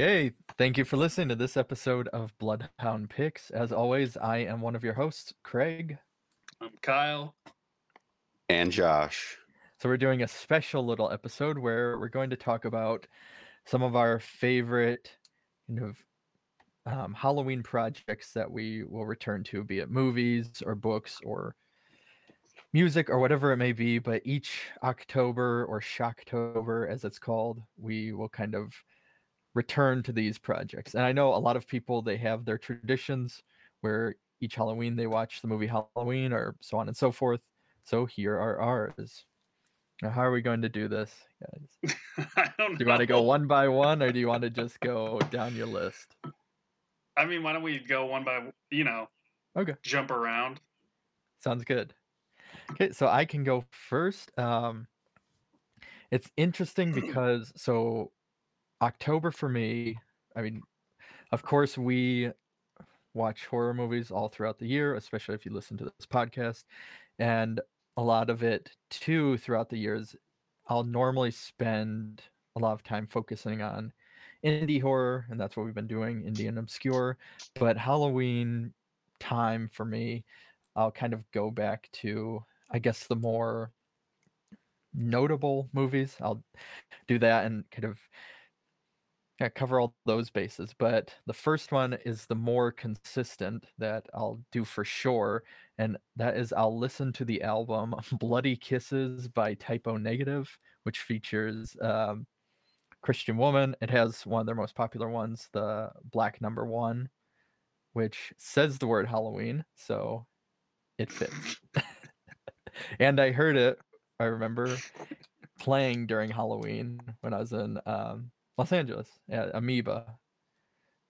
Okay, thank you for listening to this episode of Bloodhound Picks. As always, I am one of your hosts, Craig. I'm Kyle. And Josh. So, we're doing a special little episode where we're going to talk about some of our favorite kind of um, Halloween projects that we will return to, be it movies or books or music or whatever it may be. But each October or Shocktober, as it's called, we will kind of return to these projects. And I know a lot of people they have their traditions where each Halloween they watch the movie Halloween or so on and so forth. So here are ours. Now, how are we going to do this, guys? Do you want to go one by one or do you want to just go down your list? I mean, why don't we go one by, you know, Okay. jump around? Sounds good. Okay, so I can go first. Um, it's interesting because so October for me, I mean, of course we watch horror movies all throughout the year, especially if you listen to this podcast, and a lot of it too throughout the years. I'll normally spend a lot of time focusing on indie horror, and that's what we've been doing, indie and obscure. But Halloween time for me, I'll kind of go back to, I guess, the more notable movies. I'll do that and kind of yeah, cover all those bases. But the first one is the more consistent that I'll do for sure. And that is I'll listen to the album Bloody Kisses by Type O Negative, which features um, Christian Woman. It has one of their most popular ones, the Black Number One, which says the word Halloween. So it fits. and I heard it, I remember playing during Halloween when I was in um, Los Angeles at Amoeba.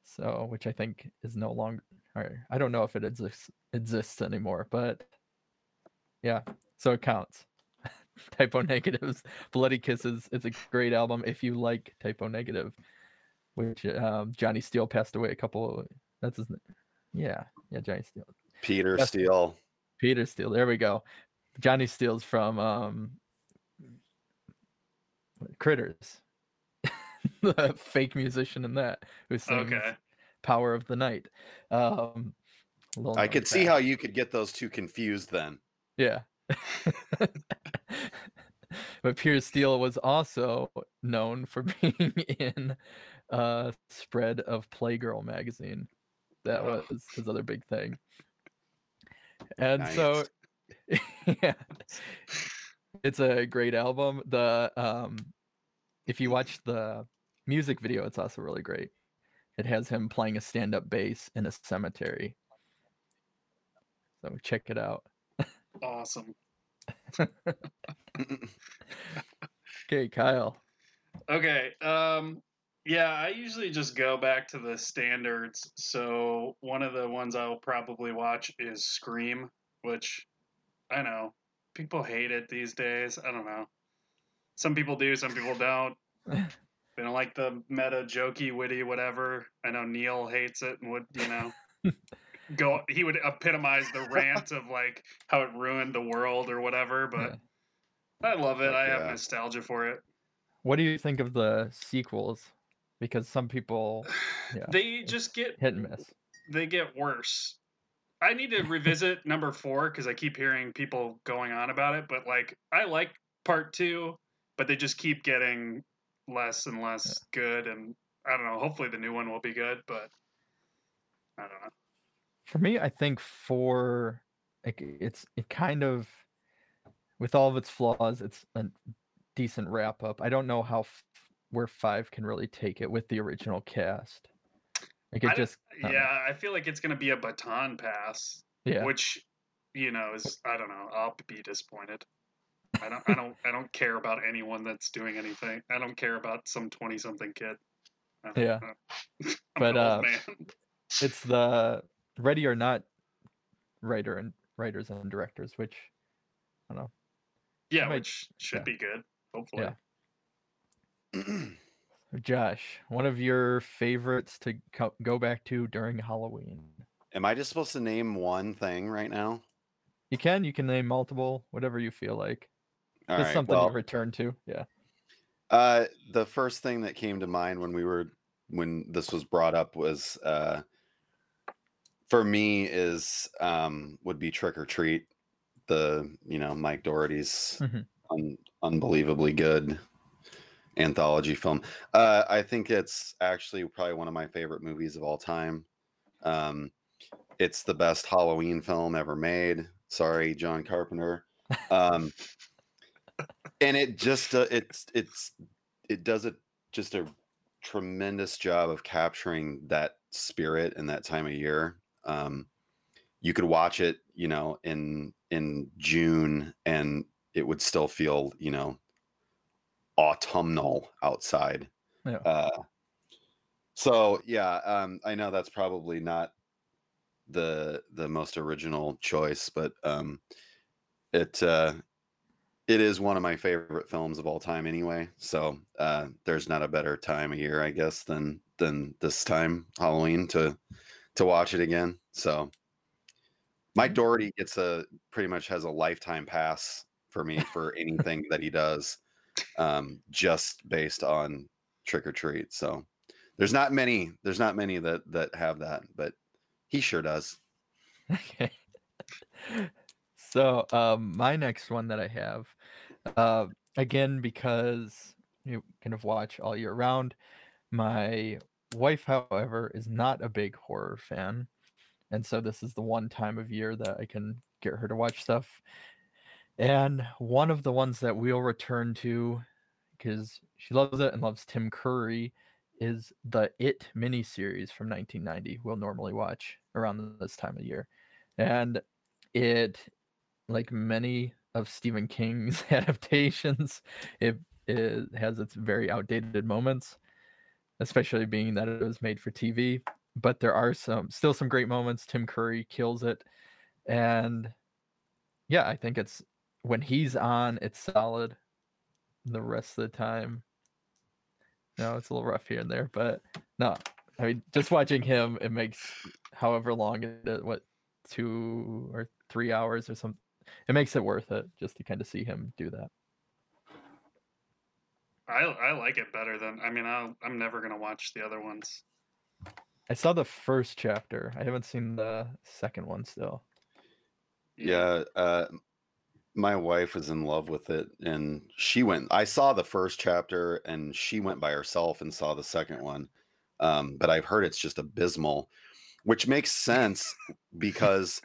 So, which I think is no longer, or I don't know if it exists exists anymore, but yeah, so it counts. typo negatives, Bloody Kisses. It's a great album if you like Type O Negative, which um, Johnny Steele passed away a couple. That's his name. Yeah, yeah, Johnny Steele. Peter. Steele. Peter Steele. There we go. Johnny Steele's from um, Critters, the fake musician in that who sings Okay. "Power of the Night." Um, I could see how you could get those two confused then. Yeah. but Pierce Steele was also known for being in a spread of Playgirl magazine. That Oh. was his other big thing. And so yeah. It's a great album. The um if you watch the music video, it's also really great. It has him playing a stand-up bass in a cemetery. So check it out. Awesome. Okay, Kyle. Okay. Um yeah, I usually just go back to the standards. So one of the ones I'll probably watch is Scream, which I know people hate it these days. I don't know. Some people do, some people don't. They don't like the meta, jokey, witty, whatever. I know Neil hates it and would, you know, go. He would epitomize the rant of like how it ruined the world or whatever. But I love it. Heck I have nostalgia for it. What do you think of the sequels? Because some people Yeah, They just get hit and miss. they get worse. I need to revisit number four because I keep hearing people going on about it. But like, I like part two, but they just keep getting less and less good. And I don't know. Hopefully, the new one will be good, but I don't know. For me, I think four, like it's it kind of, with all of its flaws, it's a decent wrap up. I don't know how f- where five can really take it with the original cast. Like I it don't- just, I don't yeah, I feel like it's going to be a baton pass, yeah, which you know is I don't know. I'll be disappointed. I don't. I don't. I don't care about anyone that's doing anything. I don't care about some twenty-something kid. Yeah. But, uh, man. it's the Ready or Not writer and writers and directors, which I don't know. Yeah, might- which should yeah. be good. Hopefully. Yeah. Josh, one of your favorites to co- go back to during Halloween. Am I just supposed to name one thing right now? You can, you can name multiple, whatever you feel like. Just right. something well, to return to. Yeah. uh, the first thing that came to mind when we were when this was brought up was uh, for me is um, would be Trick or Treat, the you know Mike Dougherty's Mhm. un- unbelievably good anthology film. Uh, I think it's actually probably one of my favorite movies of all time. Um, it's the best Halloween film ever made. Sorry, John Carpenter. Um, and it just uh, it's it's it does it just a tremendous job of capturing that spirit and that time of year. Um, you could watch it, you know, in in June, and it would still feel, you know, autumnal outside. Yeah. Uh, so yeah, um, I know that's probably not the the most original choice, but um, it uh, it is one of my favorite films of all time anyway. So uh, there's not a better time of year, I guess, than than this time Halloween to to watch it again. So Mike Dougherty gets a pretty much has a lifetime pass for me for anything that he does, um, just based on Trick or Treat. So there's not many there's not many that that have that, but he sure does. Okay. So, um, my next one that I have, uh, again, because you kind of watch all year round, my wife, however, is not a big horror fan. And so this is the one time of year that I can get her to watch stuff. And one of the ones that we'll return to, because she loves it and loves Tim Curry, is the It miniseries from 1990. We'll normally watch around this time of year. And it, like many of Stephen King's adaptations, it, it has its very outdated moments, especially being that it was made for TV. But there are some still some great moments. Tim Curry kills it. And yeah, I think it's when he's on, it's solid. The rest of the time, no, it's a little rough here and there, but no, I mean, just watching him, it makes however long it is, what two or three hours or something, it makes it worth it just to kind of see him do that. I I like it better than I mean I'll, I'm never gonna watch the other ones. I saw the first chapter. I haven't seen the second one still. Yeah, uh, my wife was in love with it, and she went. I saw the first chapter, and she went by herself and saw the second one. Um, but I've heard it's just abysmal, which makes sense because,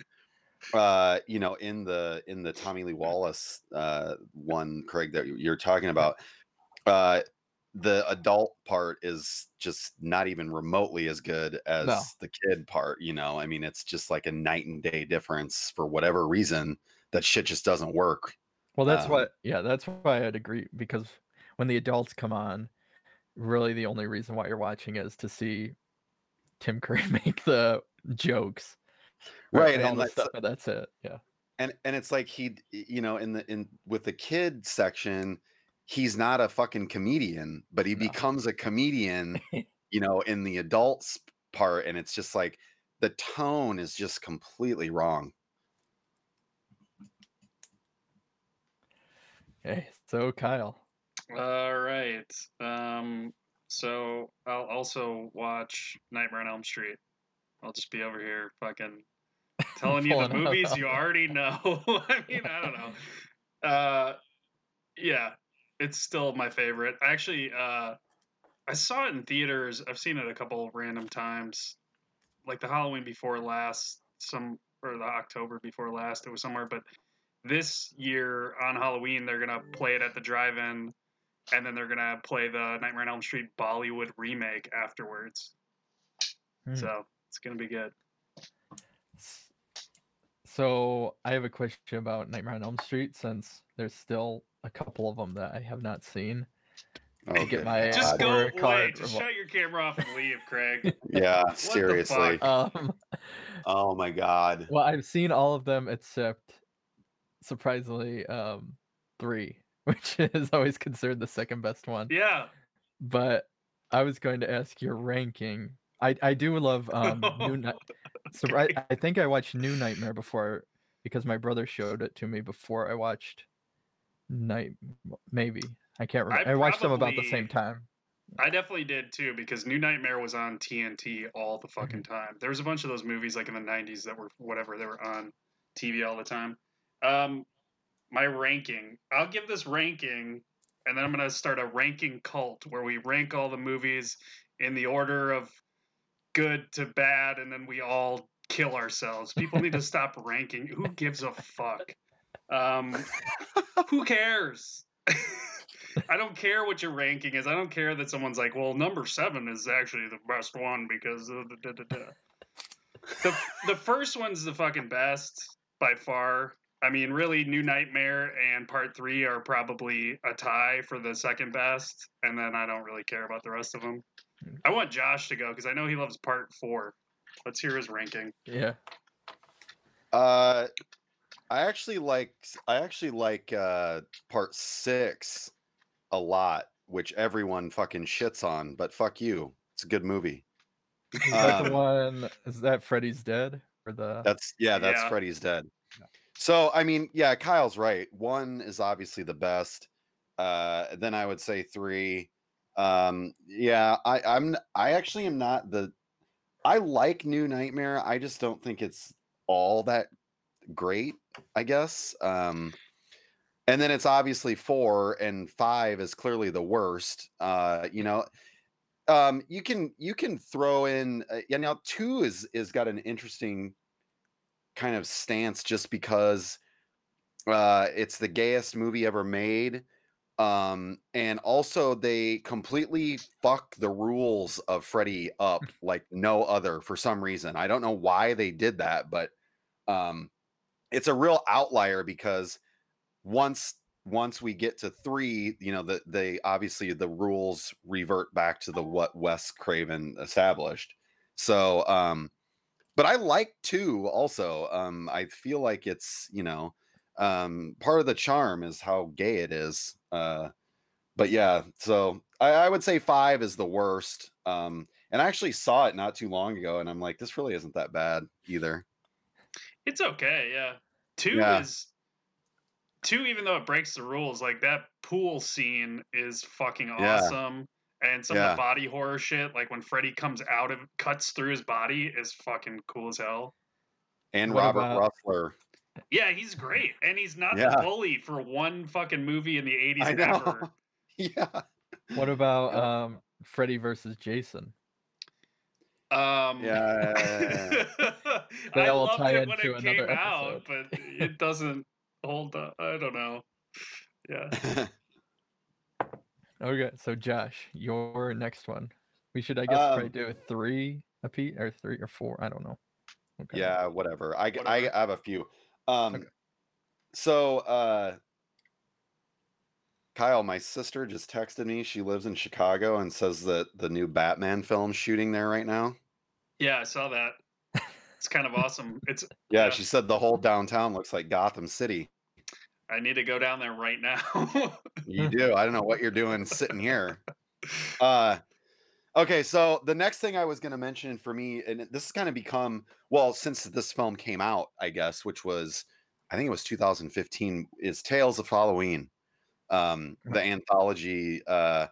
uh, you know, in the in the Tommy Lee Wallace uh, one, Craig, that you're talking about, uh, the adult part is just not even remotely as good as No. the kid part. You know, I mean, it's just like a night and day difference for whatever reason. That shit just doesn't work. Well, that's Um, what, yeah, that's why I'd agree because when the adults come on, really the only reason why you're watching is to see Tim Curry make the jokes, Right, And and the that's- stuff, but that's it. Yeah. and and it's like he you know in the in with the kid section he's not a fucking comedian but he No. becomes a comedian you know in the adults part and it's just like the tone is just completely wrong Okay. So Kyle. All right. Um. So I'll also watch Nightmare on Elm Street. I'll just be over here fucking telling you the movies you already know. I mean, I don't know. Uh, yeah, it's still my favorite. I Actually, uh, I saw it in theaters. I've seen it a couple random times, like the Halloween before last, some or the October before last. It was somewhere, but this year on Halloween they're gonna play it at the drive-in, and then they're gonna play the Nightmare on Elm Street Bollywood remake afterwards. Hmm. So it's gonna be good. S- So I have a question about Nightmare on Elm Street since there's still a couple of them that I have not seen. oh, get good my, Just go away. card Just revol- shut your camera off and leave, Craig. yeah the seriously fuck? Um, oh my god well, I've seen all of them except surprisingly um three, which is always considered the second best one. yeah. But I was going to ask your ranking. I I do love um New Night. So I, I think I watched New Nightmare before because my brother showed it to me before I watched Night. Maybe I can't remember. I, watched them about the same time. I definitely did too because New Nightmare was on TNT all the fucking time. There was a bunch of those movies like in the '90s that were whatever they were on TV all the time. Um, my ranking, I'll give this ranking, and then I'm gonna start a ranking cult where we rank all the movies in the order of good to bad, and then we all kill ourselves. People need to stop ranking. Who gives a fuck? Um, who cares? I don't care what your ranking is. I don't care that someone's like, well, number seven is actually the best one because da, da, da. the the first one's the fucking best by far. I mean, really, New Nightmare and Part Three are probably a tie for the second best, and then I don't really care about the rest of them. I want Josh to go because I know he loves Part Four. Let's hear his ranking. Yeah. Uh, I actually like I actually like uh part six a lot, which everyone fucking shits on, but fuck you. It's a good movie. Is that the Um, one? Is that Freddy's Dead or the? That's yeah, that's Yeah. Freddy's Dead. So I mean, yeah, Kyle's right. One is obviously the best. Uh, then I would say three. Um, yeah, I, I'm I actually am not the. I like New Nightmare. I just don't think it's all that great. I guess. Um, and then it's obviously four and five is clearly the worst. Uh, you know, um, you can you can throw in. Uh, yeah, now two is is got an interesting kind of stance just because uh it's the gayest movie ever made um and also they completely fuck the rules of Freddy up like no other for some reason i don't know why they did that but um it's a real outlier because once once we get to three you know that they obviously the rules revert back to the what wes craven established so um but I like two also. Um, I feel like it's you know, um, part of the charm is how gay it is. Uh, but yeah, so I, I would say five is the worst. Um, and I actually saw it not too long ago, and I'm like, this really isn't that bad either. It's okay, yeah. Two Yeah. is two, even though it breaks the rules. Like that pool scene is fucking Yeah. awesome, and some of the body horror shit, like when Freddy comes out of cuts through his body, is fucking cool as hell. And What Robert about- Rusler. Yeah, he's great, and he's not Yeah. the bully for one fucking movie in the '80s I ever. yeah. What about Yeah. um Freddy versus Jason? Um, Yeah. yeah They I all loved tie it when it another came out, but it doesn't hold up. I don't know. Yeah. Okay, so Josh, your next one. We should, I guess, probably Um, do a three a piece or three or four. I don't know. Okay. Yeah, whatever. I, g- Whatever. I have a few. Um, Okay. so uh, Kyle, my sister just texted me. She lives in Chicago and says that the new Batman film shooting there right now. Yeah, I saw that. It's kind of awesome. It's Yeah, Yeah. she said the whole downtown looks like Gotham City. I need to go down there right now. You do. I don't know what you're doing sitting here. Uh okay, so the next thing I was going to mention for me and this has kind of become well since this film came out, I guess, which was I think it was 2015 is Tales of Halloween. Um the anthology uh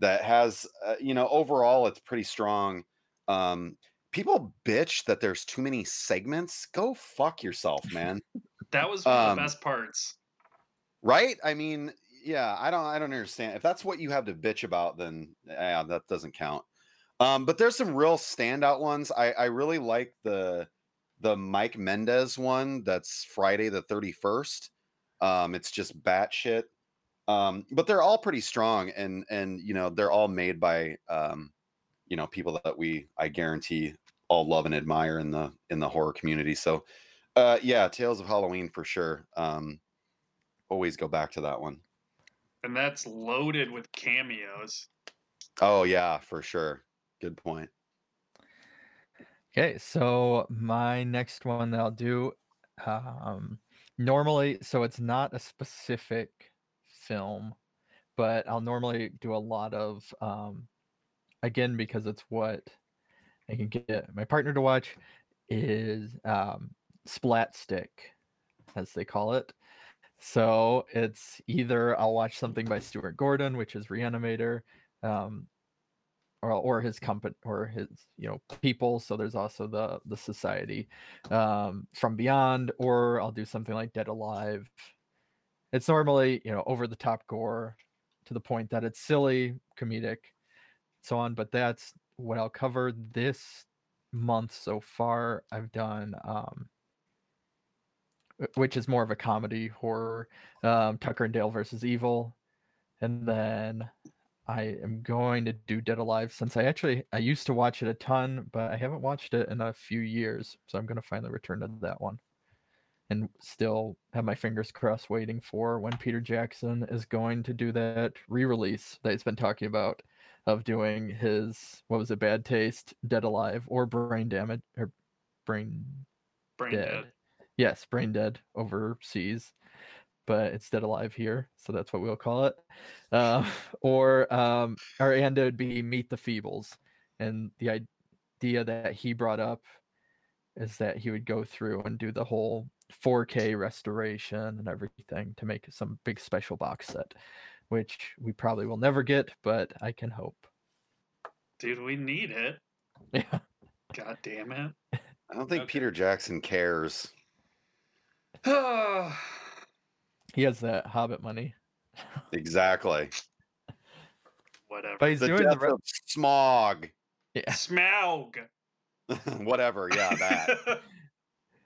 that has uh, you know overall it's pretty strong. Um people bitch that there's too many segments. Go fuck yourself, man. that was one of Um, the best parts. right i mean yeah i don't i don't understand if that's what you have to bitch about then yeah that doesn't count um but there's some real standout ones i i really like the the mike mendez one that's friday the 31st um it's just batshit um but they're all pretty strong and and you know they're all made by um you know people that we i guarantee all love and admire in the in the horror community so uh yeah tales of halloween for sure um always go back to that one. And that's loaded with cameos. Oh yeah, for sure. Good point. Okay, so my next one that I'll do, um, normally, so it's not a specific film, but I'll normally do a lot of, um, again, because it's what I can get my partner to watch, is um, Splat Stick, as they call it. So it's either I'll watch something by Stuart Gordon, which is Reanimator, um, or or his company or his you know people. So there's also the the society um, from beyond, or I'll do something like Dead Alive. It's normally you know over the top gore to the point that it's silly, comedic, so on. But that's what I'll cover this month so far. I've done um, which is more of a comedy horror, um, Tucker and Dale versus Evil, and then I am going to do Dead Alive since I actually I used to watch it a ton, but I haven't watched it in a few years, so I'm going to finally return to that one. And still have my fingers crossed waiting for when Peter Jackson is going to do that re-release that he's been talking about of doing his what was it Bad Taste, Dead Alive or Brain Damage or Brain Brain Dead. dead. Yes, Brain Dead overseas but it's dead alive here, so that's what we'll call it. Uh, or um, or and it would be Meet the Feebles, and the idea that he brought up is that he would go through and do the whole 4K restoration and everything to make some big special box set, which we probably will never get, but I can hope. Dude, we need it. Yeah. God damn it. I don't think Okay. Peter Jackson cares. He has that Hobbit money, Exactly. Whatever. but he's the doing the death re- of smog. yeah. Smaug. Whatever. Yeah, that.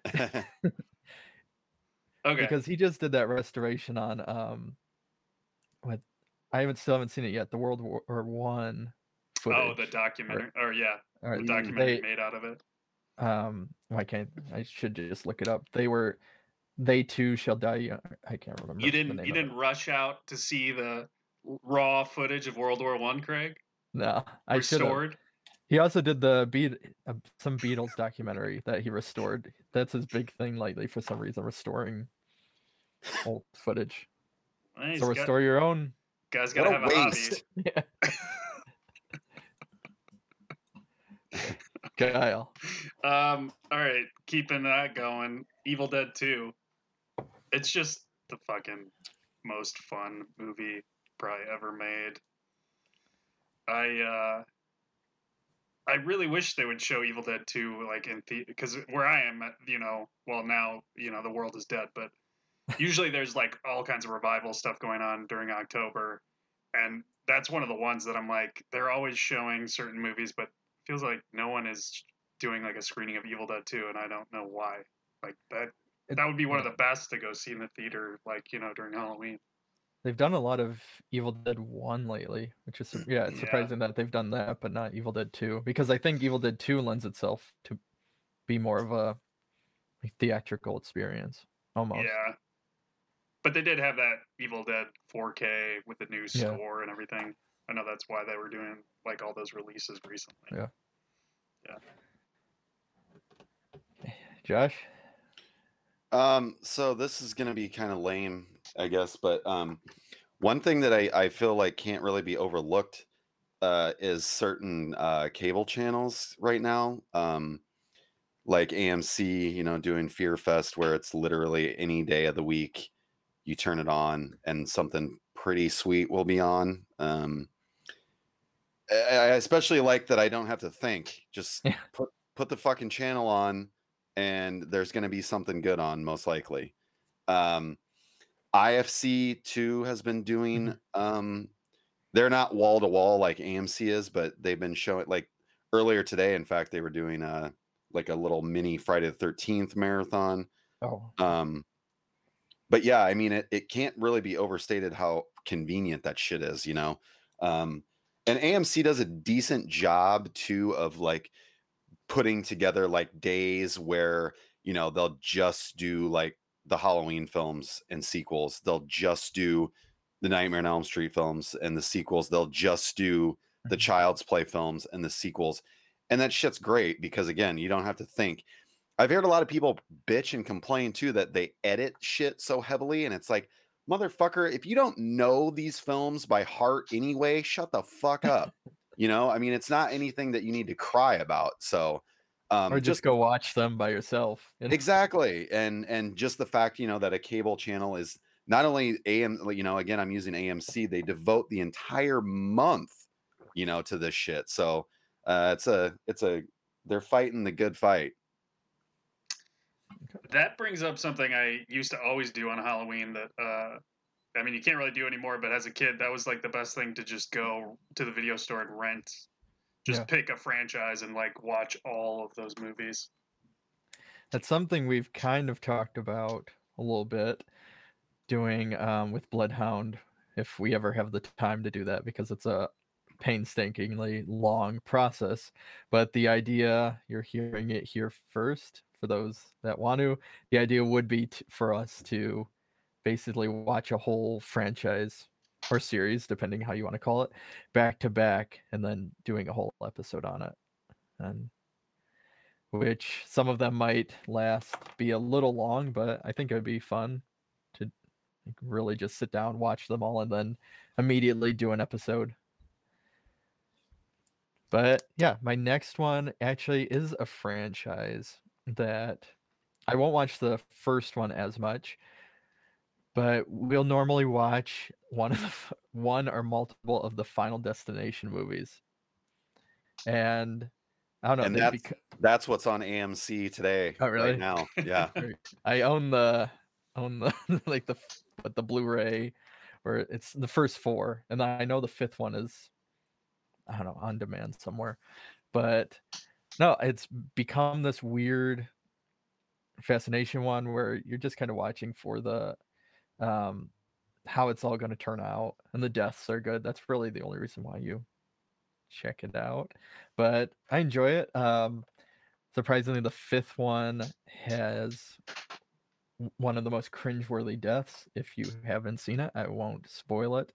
okay. because he just did that restoration on um what I haven't still haven't seen it yet. The World War One footage. oh, the documentary. Or yeah, or the documentary they- made out of it. um why can't I should just look it up. They were they too shall die. young- I can't remember. You didn't. You didn't rush out to see the raw footage of World War One, Craig. No, I should have. Restored. He also did the beat uh, some Beatles documentary that he restored. That's his big thing lately for some reason, restoring old footage. Hey, he's so got- restore your own. guys gotta a have a hobby. waste. Kyle. Um, all right, keeping that going. Evil Dead 2. It's just the fucking most fun movie probably ever made. I uh I really wish they would show Evil Dead 2 like in the because where I am, you know, well now, you know, the world is dead, but usually there's like all kinds of revival stuff going on during October. And that's one of the ones that I'm like, they're always showing certain movies, but feels like no one is doing like a screening of Evil Dead 2, and I don't know why. Like that, that would be one of the best to go see in the theater, like you know during Halloween. They've done a lot of Evil Dead 1 lately, which is mm, yeah, it's Yeah. surprising that they've done that, but not Evil Dead 2 because I think Evil Dead 2 lends itself to be more of a theatrical experience almost. Yeah, but they did have that Evil Dead 4K with the new Yeah. score and everything. I know that's why they were doing like all those releases recently. Yeah. Yeah. Josh, Um, so this is gonna be kind of lame, I guess, but um, one thing that I, I feel like can't really be overlooked uh, is certain uh, cable channels right now, um, like AMC, you know, doing Fear Fest, where it's literally any day of the week you turn it on and something pretty sweet will be on. Um, I I especially like that I don't have to think; just Yeah. put put the fucking channel on and there's going to be something good on most likely. Um, IFC two has been doing. Um, they're not wall to wall like AMC is, but they've been showing like earlier today. In fact, they were doing a like a little mini Friday the Thirteenth marathon. oh, Um, but yeah, I mean, it, it can't really be overstated how convenient that shit is, you know? Um, and AMC does a decent job too of like putting together like days where, you know, they'll just do like the Halloween films and sequels. They'll just do the Nightmare on Elm Street films and the sequels. They'll just do the Mhm. Child's Play films and the sequels. And that shit's great because again, you don't have to think. I've heard a lot of people bitch and complain too that they edit shit so heavily, and it's like, motherfucker, if you don't know these films by heart anyway, shut the fuck up. you know, I mean, it's not anything that you need to cry about. So, um, or just go watch them by yourself. you know? exactly, and and just the fact, you know, that a cable channel is not only AM, you know, again, I'm using AMC. They devote the entire month you know, to this shit. So uh, it's a it's a they're fighting the good fight. That brings up something I used to always do on Halloween that uh I mean you can't really do anymore, but as a kid that was like the best thing to just go to the video store and rent. Just Yeah. pick a franchise and like watch all of those movies. That's something we've kind of talked about a little bit doing um, with Bloodhound if we ever have the time to do that because it's a painstakingly long process. But the idea, you're hearing it here first for those that want to, the idea would be t- for us to basically watch a whole franchise or series, depending how you want to call it, back to back and then doing a whole episode on it. And which some of them might last be a little long, but I think it would be fun to really just sit down, watch them all, and then immediately do an episode. But yeah, my next one actually is a franchise that I won't watch the first one as much, but we'll normally watch one of the one or multiple of the Final Destination movies. And I don't know. And that's beco- that's what's on AMC today. Oh, really? Right now. Yeah. I own the own the like the but the Blu-ray or it's the first four, and I know the fifth one is I don't know on demand somewhere, but no, it's become this weird fascination one where you're just kind of watching for the um how it's all going to turn out and the deaths are good that's really the only reason why you check it out but i enjoy it um surprisingly the fifth one has one of the most cringeworthy deaths if you haven't seen it i won't spoil it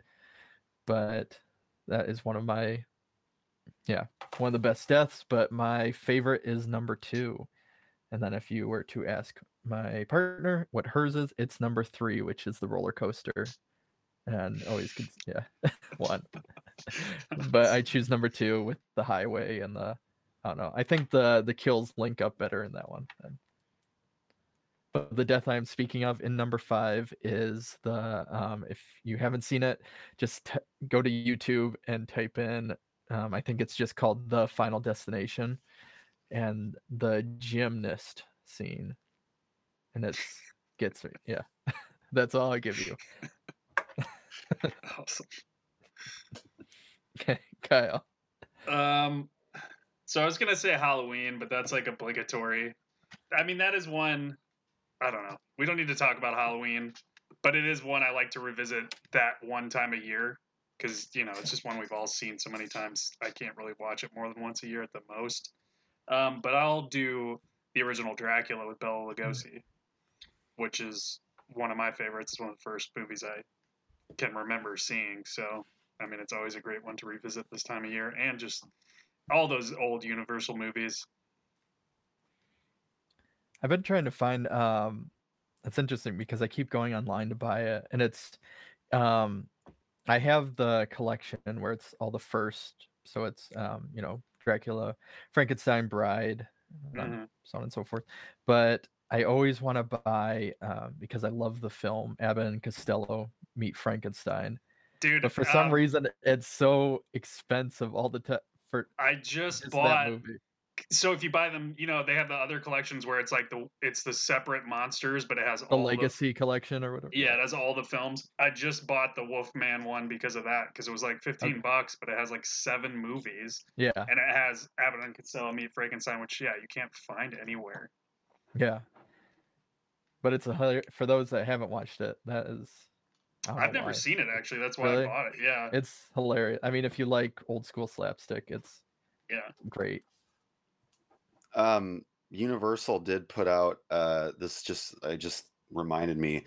but that is one of my yeah one of the best deaths but my favorite is number two and then if you were to ask my partner what hers is it's number three which is the roller coaster. And always cons- yeah one. But i choose number two with the highway and the i don't know i think the the kills link up better in that one but the death i'm speaking of in number five is the um if you haven't seen it just t- go to youtube and type in um i think it's just called the final destination and the gymnast scene and it's gets me yeah that's all i give you awesome. okay kyle Um, so I was gonna say Halloween, but that's like obligatory. I mean, that is one. I don't know. We don't need to talk about Halloween, but it is one I like to revisit that one time a year because you know it's just one we've all seen so many times. I can't really watch it more than once a year at the most. Um, but I'll do the original Dracula with Bela Lugosi, which is one of my favorites. It's one of the first movies I can remember seeing. So I mean, it's always a great one to revisit this time of year, and just all those old Universal movies. I've been trying to find um it's interesting because I keep going online to buy it and it's um I have the collection where it's all the first so it's um you know Dracula, Frankenstein Bride, Mhm. so on and so forth. But I always want to buy um because I love the film Abbott and Costello meet Frankenstein. Dude, But for some um, reason it's so expensive all the time for I just bought. So if you buy them, you know they have the other collections where it's like the it's the separate monsters, but it has The Legacy collection or whatever. Yeah, it has all the films. I just bought the Wolfman one because of that because it was like fifteen bucks, but it has like seven movies, Yeah. and it has Abbott and Costello meet Frankenstein, which yeah you can't find anywhere. Yeah. But it's a for those that haven't watched it. That is, I've never why. seen it actually. That's why Really? I bought it. Yeah, It's hilarious. I mean, if you like old school slapstick, it's yeah. great. Um, Universal did put out uh this just I just reminded me.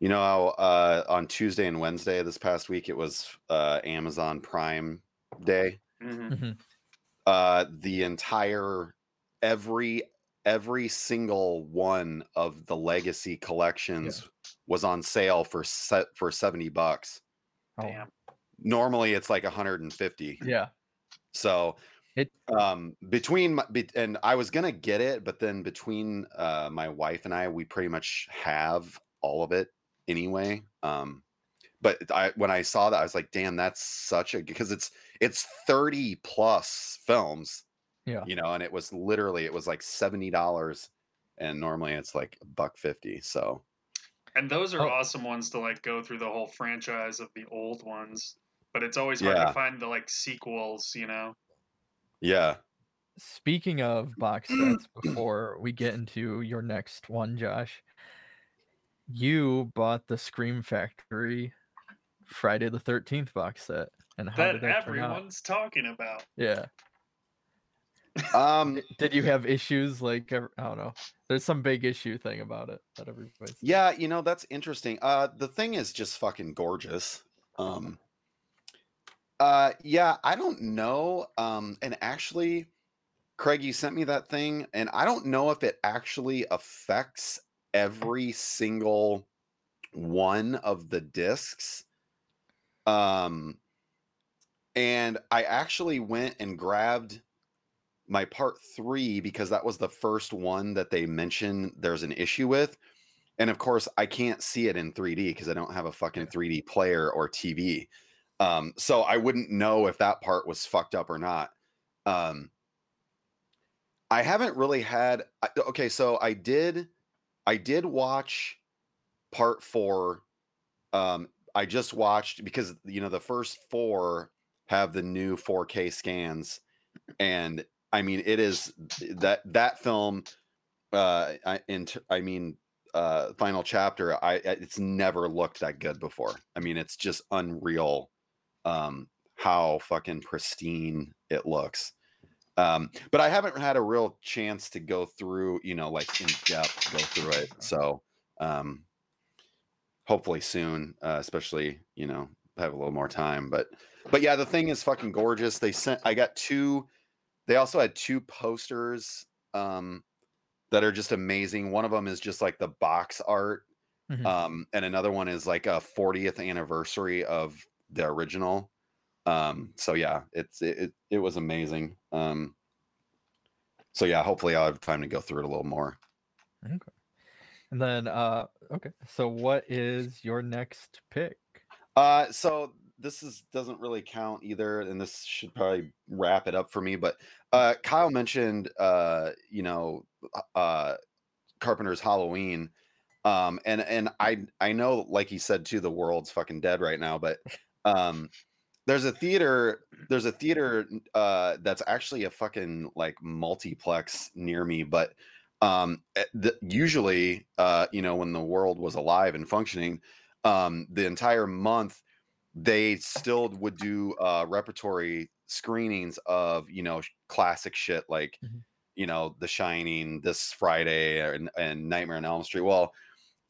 You know how uh on Tuesday and Wednesday this past week it was uh Amazon Prime Day. hmm Mhm. Uh the entire every every single one of the legacy collections was on sale for set for 70 bucks. Oh, Damn. Normally it's like 150. yeah. So It- um between my, be, and I was gonna get it, but then between uh my wife and I, we pretty much have all of it anyway. Um, but I when I saw that I was like, damn, that's such a because it's it's 30 plus films, Yeah. you know, and it was literally it was like seventy dollars, and normally it's like a buck fifty. So And those are Oh. awesome ones to like go through the whole franchise of the old ones. But it's always hard Yeah. to find the like sequels, you know. Yeah, Speaking of box sets, before we get into your next one, Josh, you bought the Scream Factory Friday the Thirteenth box set, and how that did that turn out? everyone's talking about. Yeah. um, Did you have issues like I don't know? There's some big issue thing about it that everybody's. Yeah, you know, that's interesting. Uh the thing is just fucking gorgeous. Um uh yeah, I don't know. Um and actually Craig, you sent me that thing and I don't know if it actually affects every single one of the discs. Um and I actually went and grabbed my part 3 because that was the first one that they mentioned there's an issue with. And of course, I can't see it in 3D because I don't have a fucking 3D player or TV. Um, so I wouldn't know if that part was fucked up or not. Um, I haven't really had. Okay, so I did, I did watch part four. Um, I just watched because you know the first four have the new 4K scans, and I mean it is that that film. Uh, I, I mean uh final chapter I- it's never looked that good before. I mean it's just unreal um how fucking pristine it looks. Um but I haven't had a real chance to go through, you know, like in depth go through it. So um hopefully soon, uh, especially, you know, have a little more time, but but yeah, the thing is fucking gorgeous. They sent I got two they also had two posters um that are just amazing. One of them is just like the box art, Mhm. um, and another one is like a 40th anniversary of the original. Um, so yeah, it's it, it it was amazing. Um, so yeah, hopefully I'll have time to go through it a little more. Okay. And then, uh, okay. So, what is your next pick? Uh, so this is doesn't really count either, and this should probably wrap it up for me. But uh, Kyle mentioned, uh, you know, uh, Carpenter's Halloween, um, and and I I know, like he said too, the world's fucking dead right now. But um, there's a theater, there's a theater uh, that's actually a fucking like multiplex near me, but um, eh, the, usually, uh, you know, when the world was alive and functioning um, the entire month, they still would do uh, repertory screenings of you know classic shit like Mhm. you know The Shining this Friday and, and Nightmare on Elm Street. Well,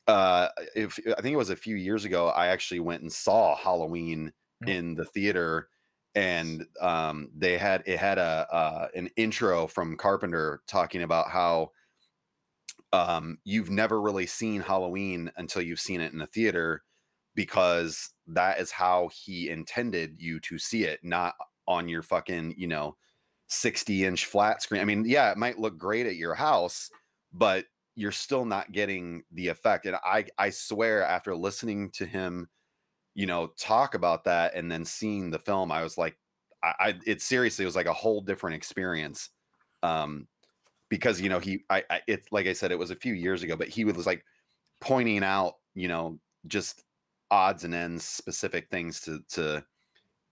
uh, if I think it was a few years ago, I actually went and saw Halloween Yeah. in the theater. And um, they had it had a uh, an intro from Carpenter talking about how um, you've never really seen Halloween until you've seen it in the theater because that is how he intended you to see it, not on your fucking, you know, 60 inch flat screen. I mean, yeah, it might look great at your house, but you're still not getting the effect. And I, I swear, after listening to him, you know, talk about that and then seeing the film, I was like, I, I it seriously was like a whole different experience. Um, because you know he I, I it's like i said it was a few years ago but he was like pointing out you know just odds and ends specific things to to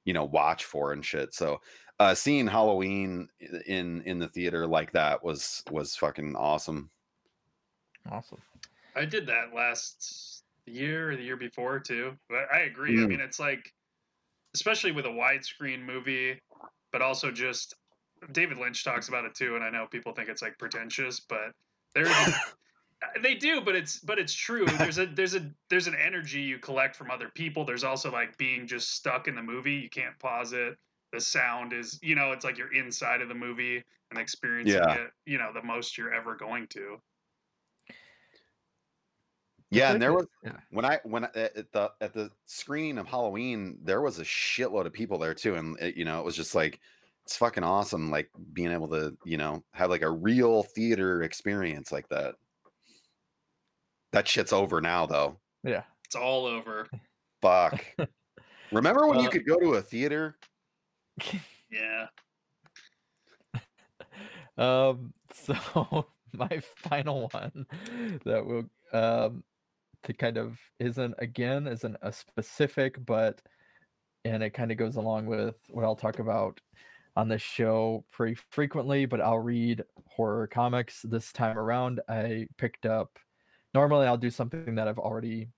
you know watch for and shit so uh seeing halloween in in the theater like that was was fucking awesome Awesome. I did that last year or the year before too. But I agree. I Mm. mean, it's like, especially with a widescreen movie, but also just David Lynch talks about it too, and I know people think it's like pretentious, but there's they do, but it's but it's true. There's a there's a there's an energy you collect from other people. There's also like being just stuck in the movie. You can't pause it. The sound is, you know, it's like you're inside of the movie and experiencing Yeah. it, you know, the most you're ever going to. Yeah and there was yeah. when i when I, at at the at the screening of halloween there was a shitload of people there too and it, you know it was just like it's fucking awesome like being able to you know have like a real theater experience like that that shit's over now though Yeah. It's all over. Fuck. Remember when you Uh, could go to a theater? Yeah. Um, so my final one that will um to kind of isn't again isn't a specific, but and it kind of goes along with what I'll talk about on this show pretty frequently, but I'll read horror comics this time around. I picked up normally I'll do something that I've already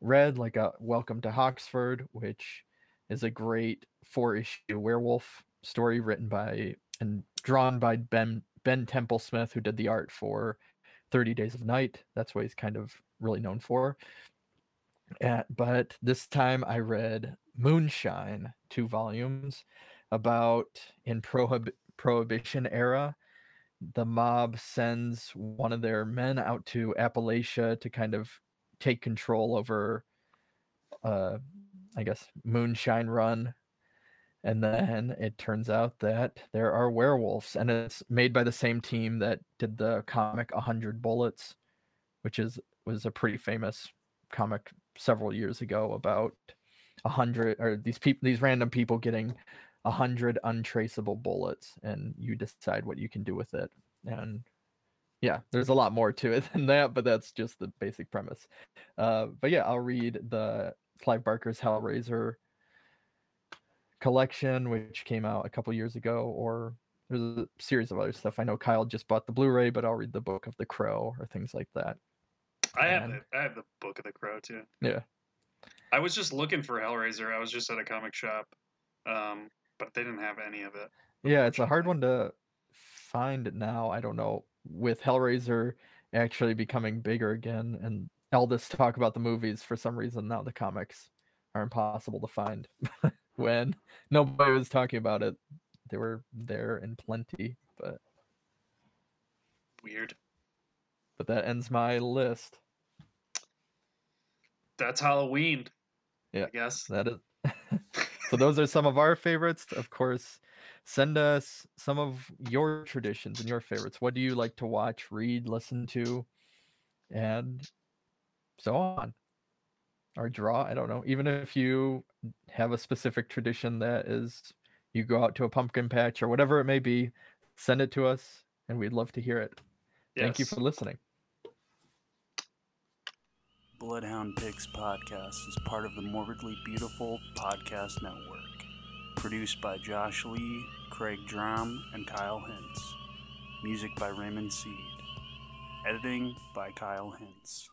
read, like a Welcome to Hoxford, which is a great four issue werewolf story written by and drawn by Ben Ben Templesmith, who did the art for 30 Days of Night. That's why he's kind of really known for. Uh, but this time I read Moonshine, two volumes, about in prohib- prohibition era. The mob sends one of their men out to Appalachia to kind of take control over, uh, I guess, Moonshine Run. And then it turns out that there are werewolves, and it's made by the same team that did the comic 100 Bullets, which is was a pretty famous comic several years ago about a hundred or these people these random people getting a hundred untraceable bullets and you decide what you can do with it. And yeah there's a lot more to it than that but that's just the basic premise. Uh, but yeah i'll read the clive barker's hellraiser collection which came out a couple years ago or there's a series of other stuff. I know kyle just bought the blu-ray but i'll read the book of the crow or things like that I have the I have the book of the crow too. yeah I was just looking for Hellraiser. I was just at a comic shop, um, but they didn't have any of it. Yeah, it's a hard one to find now. I don't know. With Hellraiser actually becoming bigger again, and all this talk about the movies, for some reason now the comics are impossible to find. when nobody was talking about it, they were there in plenty. But Weird. But that ends my list. That's Halloween. Yeah. I guess. That is. so those are some of our favorites. Of course, send us some of your traditions and your favorites. What do you like to watch, read, listen to, and so on. Or draw. I don't know. Even if you have a specific tradition that is you go out to a pumpkin patch or whatever it may be, send it to us and we'd love to hear it. Thank you for listening. Bloodhound Pigs podcast is part of the Morbidly Beautiful Podcast Network. Produced by Josh Lee, Craig Drum, and Kyle Hintz. Music by Raymond Seed. Editing by Kyle Hintz.